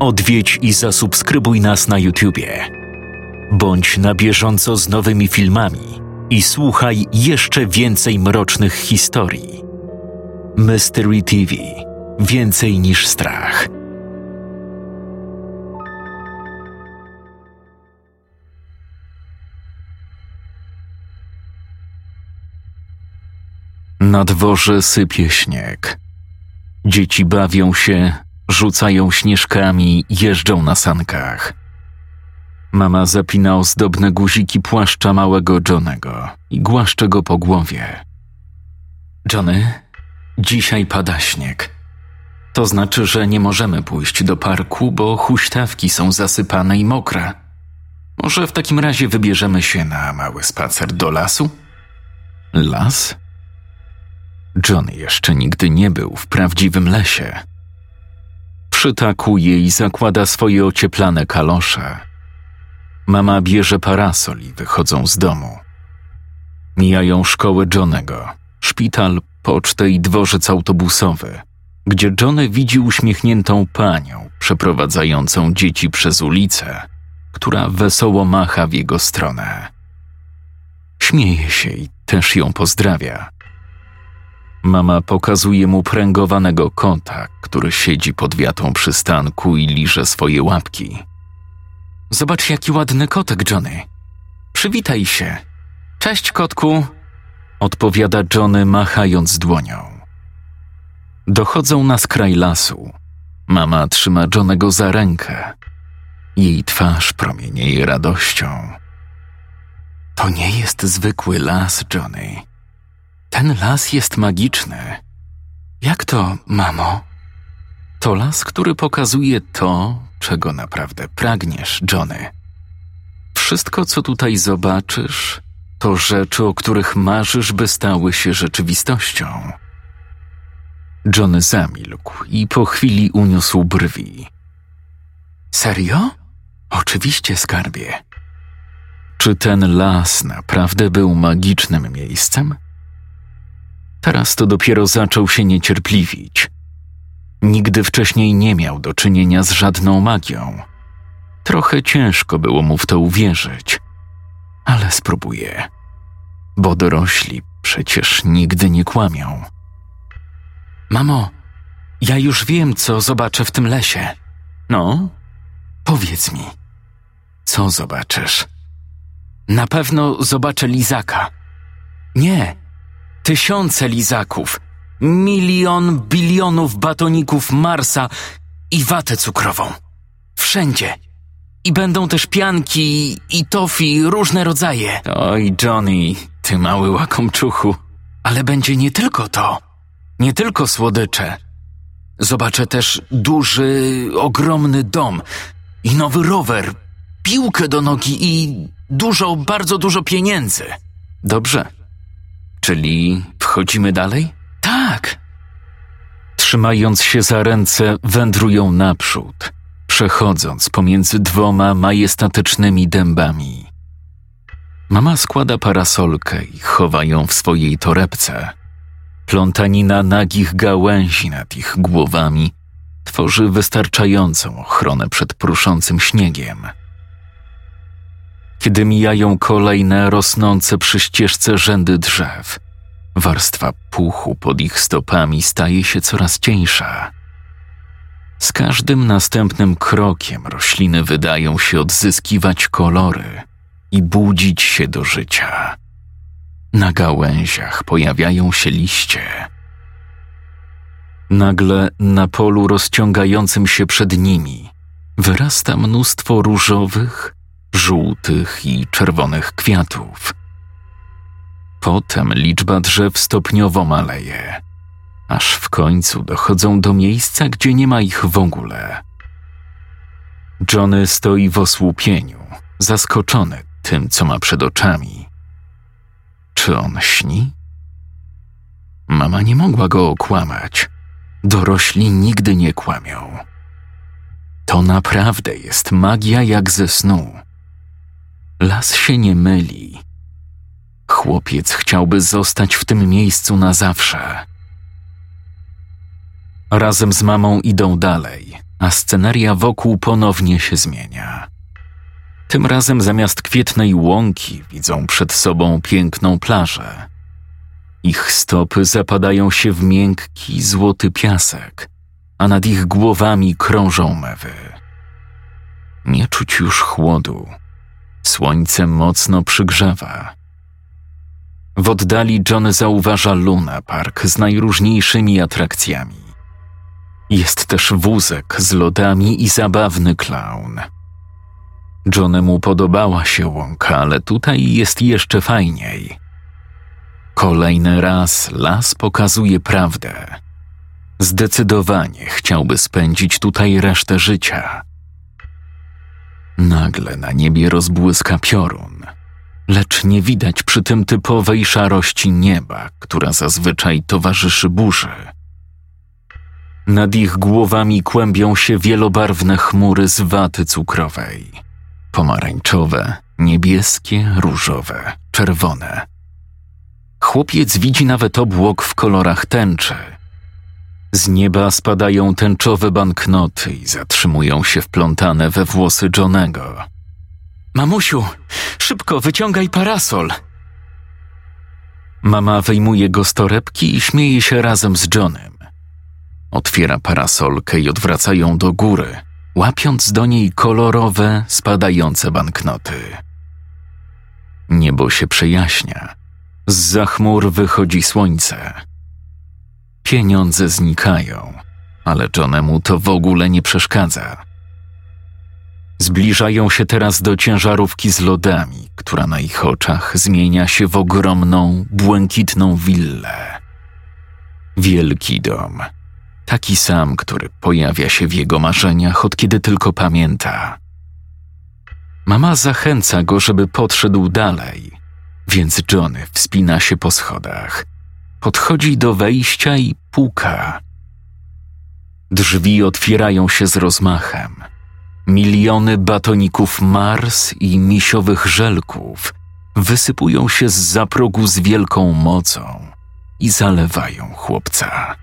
Odwiedź i zasubskrybuj nas na YouTubie. Bądź na bieżąco z nowymi filmami i słuchaj jeszcze więcej mrocznych historii. Mystery TV Więcej niż strach. Na dworze sypie śnieg. Dzieci bawią się, rzucają śnieżkami, jeżdżą na sankach. Mama zapina ozdobne guziki płaszcza małego Johnego i głaszcze go po głowie. Johnny, dzisiaj pada śnieg. To znaczy, że nie możemy pójść do parku, bo huśtawki są zasypane i mokre. Może w takim razie wybierzemy się na mały spacer do lasu? Las? John jeszcze nigdy nie był w prawdziwym lesie. Przytakuje i zakłada swoje ocieplane kalosze. Mama bierze parasol i wychodzą z domu. Mijają szkołę Johnego, szpital, pocztę i dworzec autobusowy, gdzie Johnny widzi uśmiechniętą panią przeprowadzającą dzieci przez ulicę, która wesoło macha w jego stronę. Śmieje się i też ją pozdrawia. Mama pokazuje mu pręgowanego kota, który siedzi pod wiatą przystanku i liże swoje łapki. Zobacz, jaki ładny kotek, Johnny. Przywitaj się. Cześć, kotku, odpowiada Johnny, machając dłonią. Dochodzą na skraj lasu. Mama trzyma Johnego za rękę. Jej twarz promienieje radością. To nie jest zwykły las, Johnny. Ten las jest magiczny. Jak to, mamo? To las, który pokazuje to, czego naprawdę pragniesz, Johnny. Wszystko, co tutaj zobaczysz, to rzeczy, o których marzysz, by stały się rzeczywistością. Johnny zamilkł i po chwili uniósł brwi. Serio? Oczywiście, skarbie. Czy ten las naprawdę był magicznym miejscem? Teraz to dopiero zaczął się niecierpliwić. Nigdy wcześniej nie miał do czynienia z żadną magią. Trochę ciężko było mu w to uwierzyć, ale spróbuję, bo dorośli przecież nigdy nie kłamią. Mamo, ja już wiem, co zobaczę w tym lesie. No, powiedz mi, co zobaczysz? Na pewno zobaczę lizaka. Nie, tysiące lizaków, milion bilionów batoników Marsa i watę cukrową. Wszędzie. I będą też pianki i tofi, różne rodzaje. Oj, Johnny, ty mały łakomczuchu. Ale będzie nie tylko to. Nie tylko słodycze. Zobaczę też duży, ogromny dom i nowy rower, piłkę do nogi i dużo, bardzo dużo pieniędzy. Dobrze. Czyli wchodzimy dalej? Tak. Trzymając się za ręce, wędrują naprzód, przechodząc pomiędzy dwoma majestatycznymi dębami. Mama składa parasolkę i chowa ją w swojej torebce. Plątanina nagich gałęzi nad ich głowami tworzy wystarczającą ochronę przed pruszącym śniegiem. Kiedy mijają kolejne rosnące przy ścieżce rzędy drzew, warstwa puchu pod ich stopami staje się coraz cieńsza. Z każdym następnym krokiem rośliny wydają się odzyskiwać kolory i budzić się do życia. Na gałęziach pojawiają się liście. Nagle na polu rozciągającym się przed nimi wyrasta mnóstwo różowych, żółtych i czerwonych kwiatów. Potem liczba drzew stopniowo maleje, aż w końcu dochodzą do miejsca, gdzie nie ma ich w ogóle. Johnny stoi w osłupieniu, zaskoczony tym, co ma przed oczami. Czy on śni? Mama nie mogła go okłamać. Dorośli nigdy nie kłamią. To naprawdę jest magia jak ze snu. Las się nie myli. Chłopiec chciałby zostać w tym miejscu na zawsze. Razem z mamą idą dalej, a scenaria wokół ponownie się zmienia. Tym razem zamiast kwietnej łąki widzą przed sobą piękną plażę. Ich stopy zapadają się w miękki, złoty piasek, a nad ich głowami krążą mewy. Nie czuć już chłodu. Słońce mocno przygrzewa. W oddali John zauważa Luna Park z najróżniejszymi atrakcjami. Jest też wózek z lodami i zabawny klaun. Johnemu podobała się łąka, ale tutaj jest jeszcze fajniej. Kolejny raz las pokazuje prawdę. Zdecydowanie chciałby spędzić tutaj resztę życia. Nagle na niebie rozbłyska piorun, lecz nie widać przy tym typowej szarości nieba, która zazwyczaj towarzyszy burzy. Nad ich głowami kłębią się wielobarwne chmury z waty cukrowej. Pomarańczowe, niebieskie, różowe, czerwone. Chłopiec widzi nawet obłok w kolorach tęczy – z nieba spadają tęczowe banknoty i zatrzymują się wplątane we włosy Johnego. Mamusiu, szybko wyciągaj parasol! Mama wyjmuje go z torebki i śmieje się razem z Johnem. Otwiera parasolkę i odwraca ją do góry, łapiąc do niej kolorowe, spadające banknoty. Niebo się przejaśnia. Z za chmur wychodzi słońce. Pieniądze znikają, ale Johnemu to w ogóle nie przeszkadza. Zbliżają się teraz do ciężarówki z lodami, która na ich oczach zmienia się w ogromną, błękitną willę. Wielki dom, taki sam, który pojawia się w jego marzeniach od kiedy tylko pamięta. Mama zachęca go, żeby podszedł dalej, więc Johnny wspina się po schodach – Podchodzi do wejścia i puka. Drzwi otwierają się z rozmachem. Miliony batoników Mars i misiowych żelków wysypują się z zaprogu z wielką mocą i zalewają chłopca.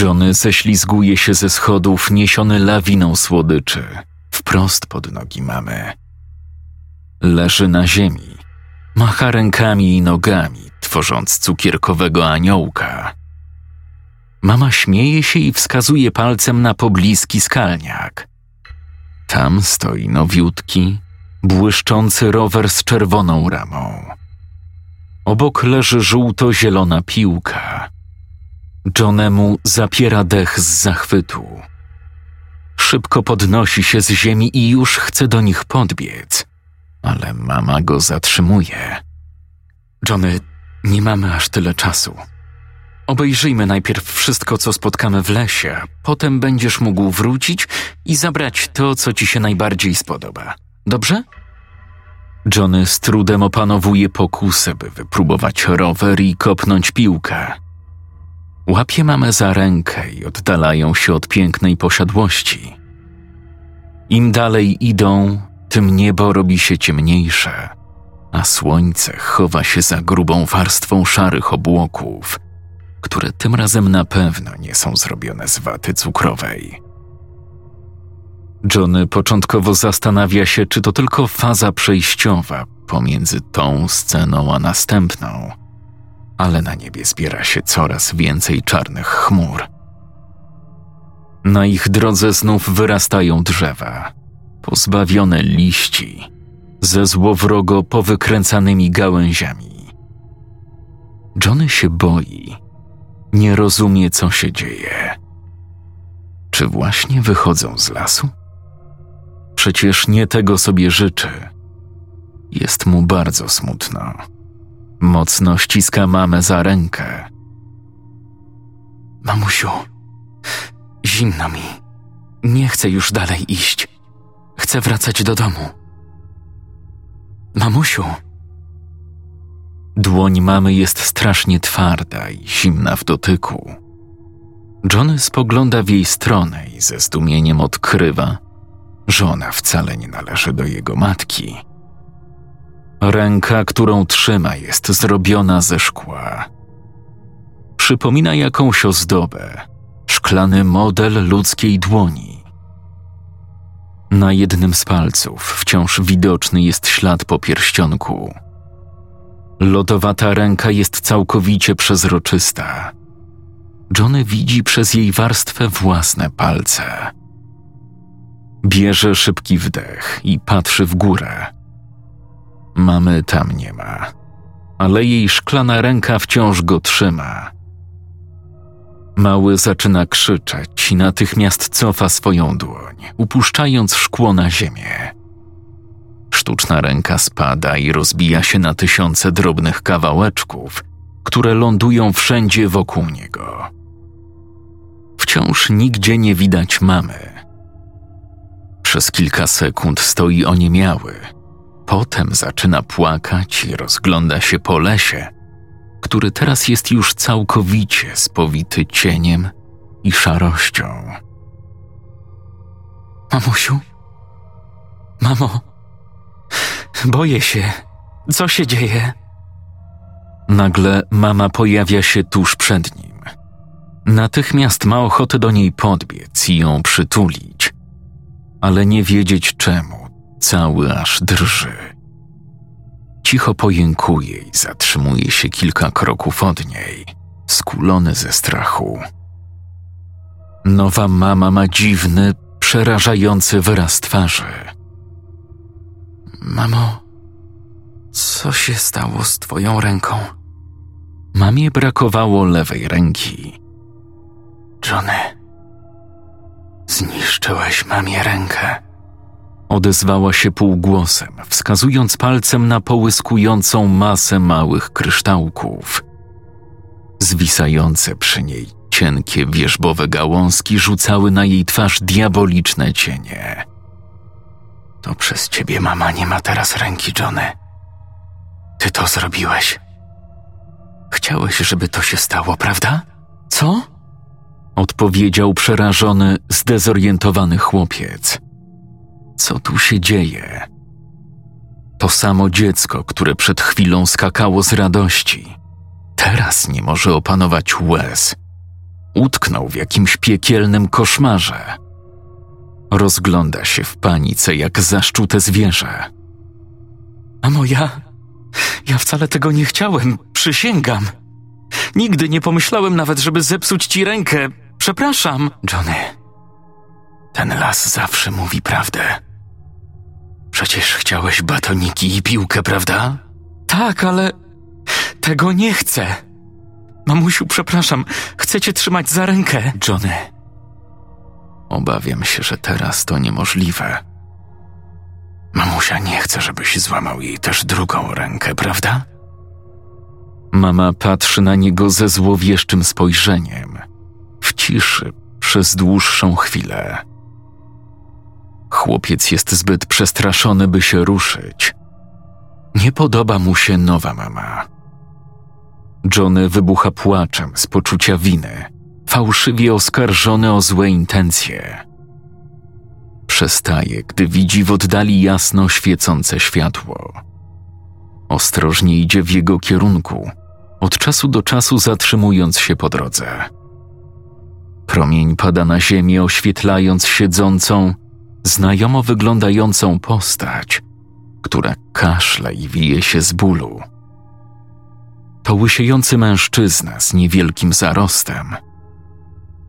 Johnny ześlizguje się ze schodów niesiony lawiną słodyczy, wprost pod nogi mamy. Leży na ziemi, macha rękami i nogami, tworząc cukierkowego aniołka. Mama śmieje się i wskazuje palcem na pobliski skalniak. Tam stoi nowiutki, błyszczący rower z czerwoną ramą. Obok leży żółto-zielona piłka. Johnemu zapiera dech z zachwytu. Szybko podnosi się z ziemi i już chce do nich podbiec, ale mama go zatrzymuje. Johnny, nie mamy aż tyle czasu. Obejrzyjmy najpierw wszystko, co spotkamy w lesie, potem będziesz mógł wrócić i zabrać to, co ci się najbardziej spodoba. Dobrze? Johnny z trudem opanowuje pokusę, by wypróbować rower i kopnąć piłkę. Łapie mamę za rękę i oddalają się od pięknej posiadłości. Im dalej idą, tym niebo robi się ciemniejsze a słońce chowa się za grubą warstwą szarych obłoków, które tym razem na pewno nie są zrobione z waty cukrowej. Johnny początkowo zastanawia się, czy to tylko faza przejściowa pomiędzy tą sceną a następną, ale na niebie zbiera się coraz więcej czarnych chmur. Na ich drodze znów wyrastają drzewa, pozbawione liści ze złowrogo powykręcanymi gałęziami. Johnny się boi, nie rozumie, co się dzieje. Czy właśnie wychodzą z lasu? Przecież nie tego sobie życzy. Jest mu bardzo smutno. Mocno ściska mamę za rękę. Mamusiu, zimno mi. Nie chcę już dalej iść. Chcę wracać do domu. Mamusiu. Dłoń mamy jest strasznie twarda i zimna w dotyku. Johnny spogląda w jej stronę i ze zdumieniem odkrywa, że ona wcale nie należy do jego matki. Ręka, którą trzyma, jest zrobiona ze szkła. Przypomina jakąś ozdobę, szklany model ludzkiej dłoni. Na jednym z palców wciąż widoczny jest ślad po pierścionku. Lodowata ręka jest całkowicie przezroczysta. Johnny widzi przez jej warstwę własne palce. Bierze szybki wdech i patrzy w górę. Mamy tam nie ma, ale jej szklana ręka wciąż go trzyma. Mały zaczyna krzyczeć i natychmiast cofa swoją dłoń, upuszczając szkło na ziemię. Sztuczna ręka spada i rozbija się na tysiące drobnych kawałeczków, które lądują wszędzie wokół niego. Wciąż nigdzie nie widać mamy. Przez kilka sekund stoi oniemiały. Potem zaczyna płakać i rozgląda się po lesie, który teraz jest już całkowicie spowity cieniem i szarością. Mamusiu? Mamo, boję się. Co się dzieje? Nagle mama pojawia się tuż przed nim. Natychmiast ma ochotę do niej podbiec i ją przytulić, ale nie wiedzieć czemu, cały aż drży. Cicho pojękuje i zatrzymuje się kilka kroków od niej, skulony ze strachu. Nowa mama ma dziwny, przerażający wyraz twarzy. Mamo, co się stało z twoją ręką? Mamie brakowało lewej ręki. Johnny, zniszczyłeś mamie rękę. Odezwała się półgłosem, wskazując palcem na połyskującą masę małych kryształków. Zwisające przy niej cienkie wierzbowe gałązki rzucały na jej twarz diaboliczne cienie. To przez ciebie mama nie ma teraz ręki, Johnny. Ty to zrobiłeś. Chciałeś, żeby to się stało, prawda? Co? Odpowiedział przerażony, zdezorientowany chłopiec. Co tu się dzieje? To samo dziecko, które przed chwilą skakało z radości, teraz nie może opanować łez. Utknął w jakimś piekielnym koszmarze. Rozgląda się w panice jak zaszczute zwierzę. Mamo, ja. Ja wcale tego nie chciałem, przysięgam. Nigdy nie pomyślałem nawet, żeby zepsuć ci rękę. Przepraszam. Johnny, ten las zawsze mówi prawdę. Przecież chciałeś batoniki i piłkę, prawda? Tak, ale tego nie chcę. Mamusiu, przepraszam, chcę cię trzymać za rękę. Johnny, obawiam się, że teraz to niemożliwe. Mamusia nie chce, żebyś złamał jej też drugą rękę, prawda? Mama patrzy na niego ze złowieszczym spojrzeniem, w ciszy przez dłuższą chwilę. Chłopiec jest zbyt przestraszony, by się ruszyć. Nie podoba mu się nowa mama. Johnny wybucha płaczem z poczucia winy, fałszywie oskarżony o złe intencje. Przestaje, gdy widzi w oddali jasno świecące światło. Ostrożnie idzie w jego kierunku, od czasu do czasu zatrzymując się po drodze. Promień pada na ziemię, oświetlając siedzącą, znajomo wyglądającą postać, która kaszle i wije się z bólu. To łysiejący mężczyzna z niewielkim zarostem.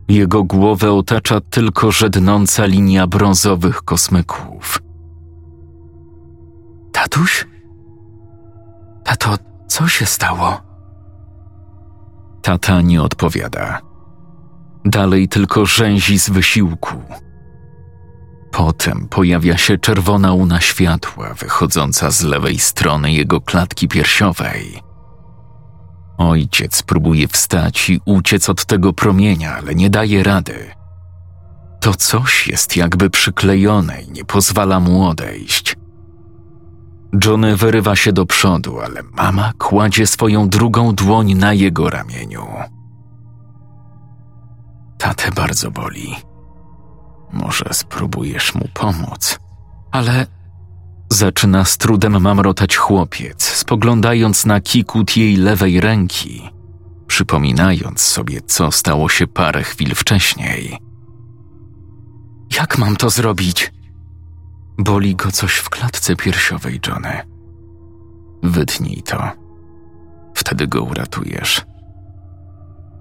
Jego głowę otacza tylko żednąca linia brązowych kosmyków. Tatuś? Tato, co się stało? Tata nie odpowiada. Dalej tylko rzęzi z wysiłku. Potem pojawia się czerwona łuna światła wychodząca z lewej strony jego klatki piersiowej. Ojciec próbuje wstać i uciec od tego promienia, ale nie daje rady. To coś jest jakby przyklejone i nie pozwala mu odejść. Johnny wyrywa się do przodu, ale mama kładzie swoją drugą dłoń na jego ramieniu. Tatę bardzo boli. Może spróbujesz mu pomóc. Ale zaczyna z trudem mamrotać chłopiec, spoglądając na kikut jej lewej ręki, przypominając sobie, co stało się parę chwil wcześniej. Jak mam to zrobić? Boli go coś w klatce piersiowej, Johnny. Wytnij to. Wtedy go uratujesz.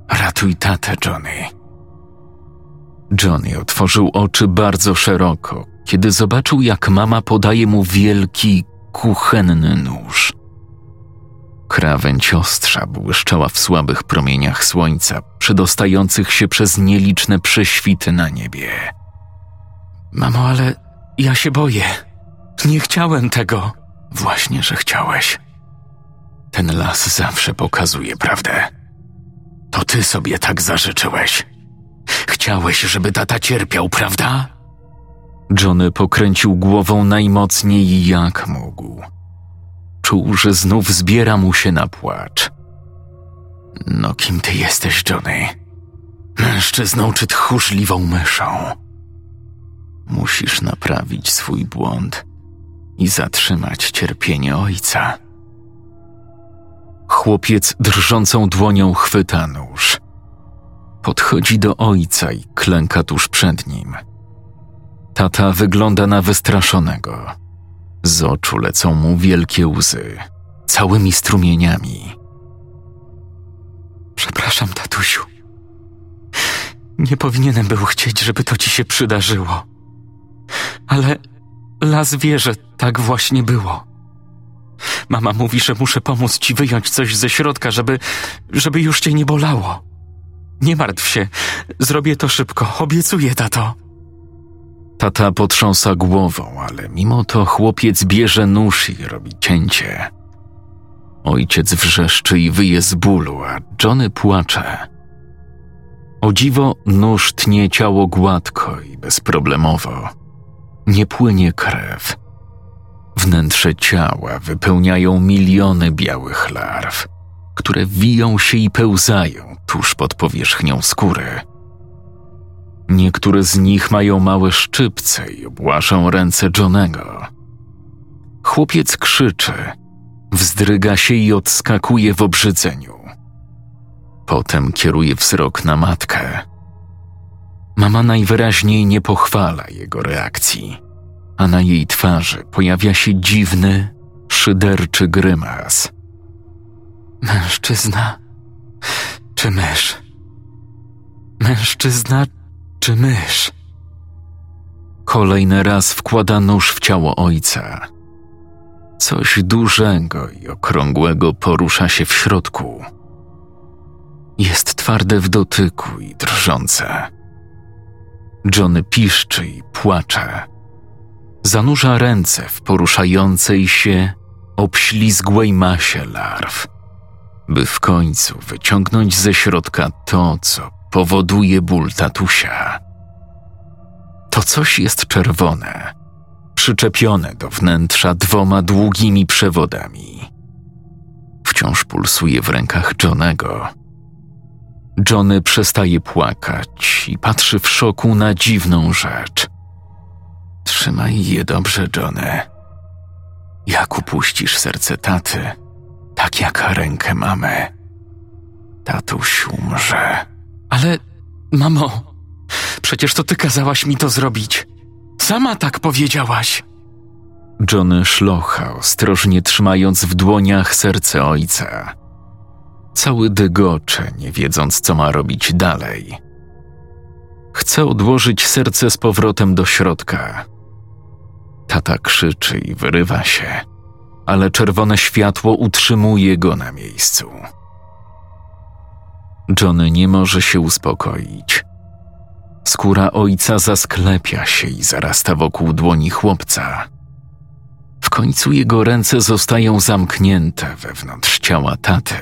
Ratuj tatę, Johnny. Johnny otworzył oczy bardzo szeroko, kiedy zobaczył, jak mama podaje mu wielki, kuchenny nóż. Krawędź ostrza błyszczała w słabych promieniach słońca, przedostających się przez nieliczne prześwity na niebie. Mamo, ale ja się boję. Nie chciałem tego. Właśnie, że chciałeś. Ten las zawsze pokazuje prawdę. To ty sobie tak zażyczyłeś. Chciałeś, żeby tata cierpiał, prawda? Johnny pokręcił głową najmocniej jak mógł. Czuł, że znów zbiera mu się na płacz. No kim ty jesteś, Johnny? Mężczyzną czy tchórzliwą myszą? Musisz naprawić swój błąd i zatrzymać cierpienie ojca. Chłopiec drżącą dłonią chwyta nóż. Podchodzi do ojca i klęka tuż przed nim. Tata wygląda na wystraszonego. Z oczu lecą mu wielkie łzy, całymi strumieniami. Przepraszam, tatusiu. Nie powinienem był chcieć, żeby to ci się przydarzyło. Ale las wie, że tak właśnie było. Mama mówi, że muszę pomóc ci wyjąć coś ze środka, żeby, żeby już cię nie bolało. Nie martw się, zrobię to szybko, obiecuję, tato. Tata potrząsa głową, ale mimo to chłopiec bierze nóż i robi cięcie. Ojciec wrzeszczy i wyje z bólu, a Johnny płacze. O dziwo nóż tnie ciało gładko i bezproblemowo. Nie płynie krew. Wnętrze ciała wypełniają miliony białych larw, które wiją się i pełzają tuż pod powierzchnią skóry. Niektóre z nich mają małe szczypce i obłaszą ręce Johnego. Chłopiec krzyczy, wzdryga się i odskakuje w obrzydzeniu. Potem kieruje wzrok na matkę. Mama najwyraźniej nie pochwala jego reakcji, a na jej twarzy pojawia się dziwny, szyderczy grymas. Mężczyzna czy mysz? Mężczyzna czy mysz? Kolejny raz wkłada nóż w ciało ojca. Coś dużego i okrągłego porusza się w środku. Jest twarde w dotyku i drżące. Johnny piszczy i płacze. Zanurza ręce w poruszającej się, obślizgłej masie larw, by w końcu wyciągnąć ze środka to, co powoduje ból tatusia. To coś jest czerwone, przyczepione do wnętrza dwoma długimi przewodami. Wciąż pulsuje w rękach Johnego. Johnny przestaje płakać i patrzy w szoku na dziwną rzecz. Trzymaj je dobrze, Johnny. Jak upuścisz serce taty, tak jak rękę mamy, tatuś umrze. Ale, mamo, przecież to ty kazałaś mi to zrobić. Sama tak powiedziałaś. Johnny szlocha, ostrożnie trzymając w dłoniach serce ojca. Cały dygocze, nie wiedząc, co ma robić dalej. Chce odłożyć serce z powrotem do środka. Tata krzyczy i wyrywa się, ale czerwone światło utrzymuje go na miejscu. Johnny nie może się uspokoić. Skóra ojca zasklepia się i zarasta wokół dłoni chłopca. W końcu jego ręce zostają zamknięte wewnątrz ciała taty,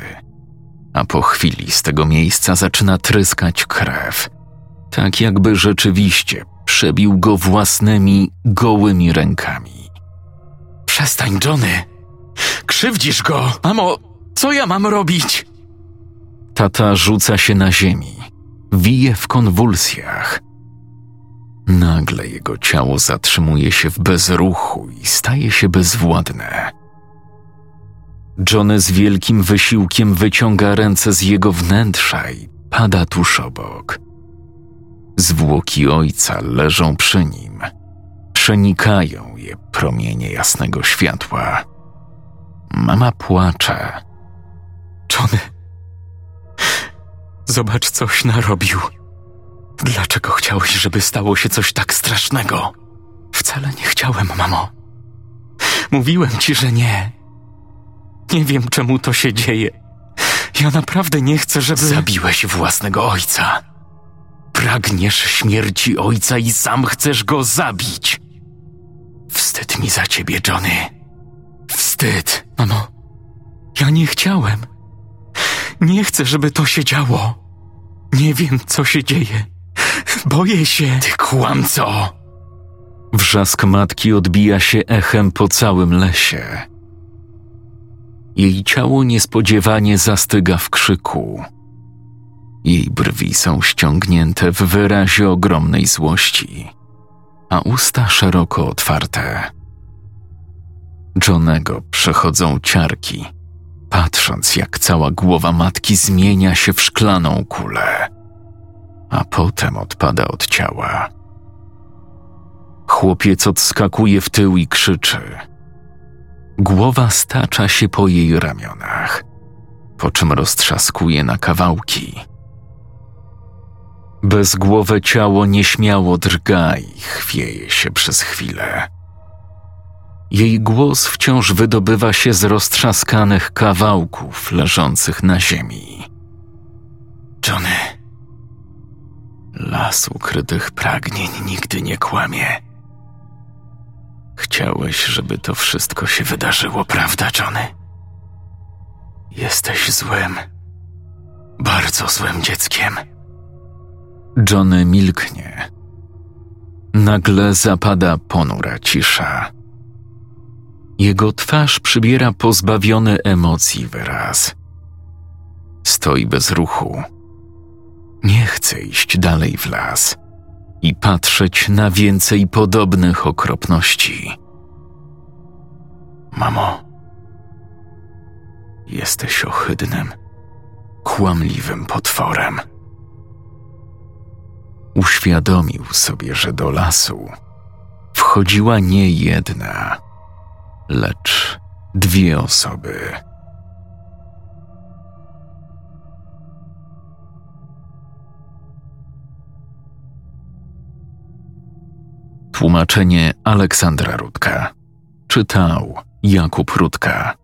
a po chwili z tego miejsca zaczyna tryskać krew, tak jakby rzeczywiście przebił go własnymi, gołymi rękami. Przestań, Johnny! Krzywdzisz go! Mamo, co ja mam robić? Tata rzuca się na ziemi, wije w konwulsjach. Nagle jego ciało zatrzymuje się w bezruchu i staje się bezwładne. Johnny z wielkim wysiłkiem wyciąga ręce z jego wnętrza i pada tuż obok. Zwłoki ojca leżą przy nim. Przenikają je promienie jasnego światła. Mama płacze. Johnny, zobacz, coś narobił. Dlaczego chciałeś, żeby stało się coś tak strasznego? Wcale nie chciałem, mamo. Mówiłem ci, że nie. Nie wiem, czemu to się dzieje. Ja naprawdę nie chcę, żeby. Zabiłeś własnego ojca. Pragniesz śmierci ojca i sam chcesz go zabić. Wstyd mi za ciebie, Johnny. Wstyd. Mamo, ja nie chciałem. Nie chcę, żeby to się działo. Nie wiem, co się dzieje. Boję się. Ty kłamco! Wrzask matki odbija się echem po całym lesie. Jej ciało niespodziewanie zastyga w krzyku. Jej brwi są ściągnięte w wyrazie ogromnej złości, a usta szeroko otwarte. Johnego przechodzą ciarki, patrząc jak cała głowa matki zmienia się w szklaną kulę, a potem odpada od ciała. Chłopiec odskakuje w tył i krzyczy. Głowa stacza się po jej ramionach, po czym roztrzaskuje na kawałki. Bezgłowe ciało nieśmiało drga i chwieje się przez chwilę. Jej głos wciąż wydobywa się z roztrzaskanych kawałków leżących na ziemi. Johnny, las ukrytych pragnień nigdy nie kłamie. Chciałeś, żeby to wszystko się wydarzyło, prawda, Johnny? Jesteś złym, bardzo złym dzieckiem. Johnny milknie. Nagle zapada ponura cisza. Jego twarz przybiera pozbawiony emocji wyraz. Stoi bez ruchu. Nie chce iść dalej w las i patrzeć na więcej podobnych okropności. Mamo, jesteś ohydnym, kłamliwym potworem. Uświadomił sobie, że do lasu wchodziła nie jedna, lecz dwie osoby. Tłumaczenie Aleksandra Rudka. Czytał Jakub Rudka.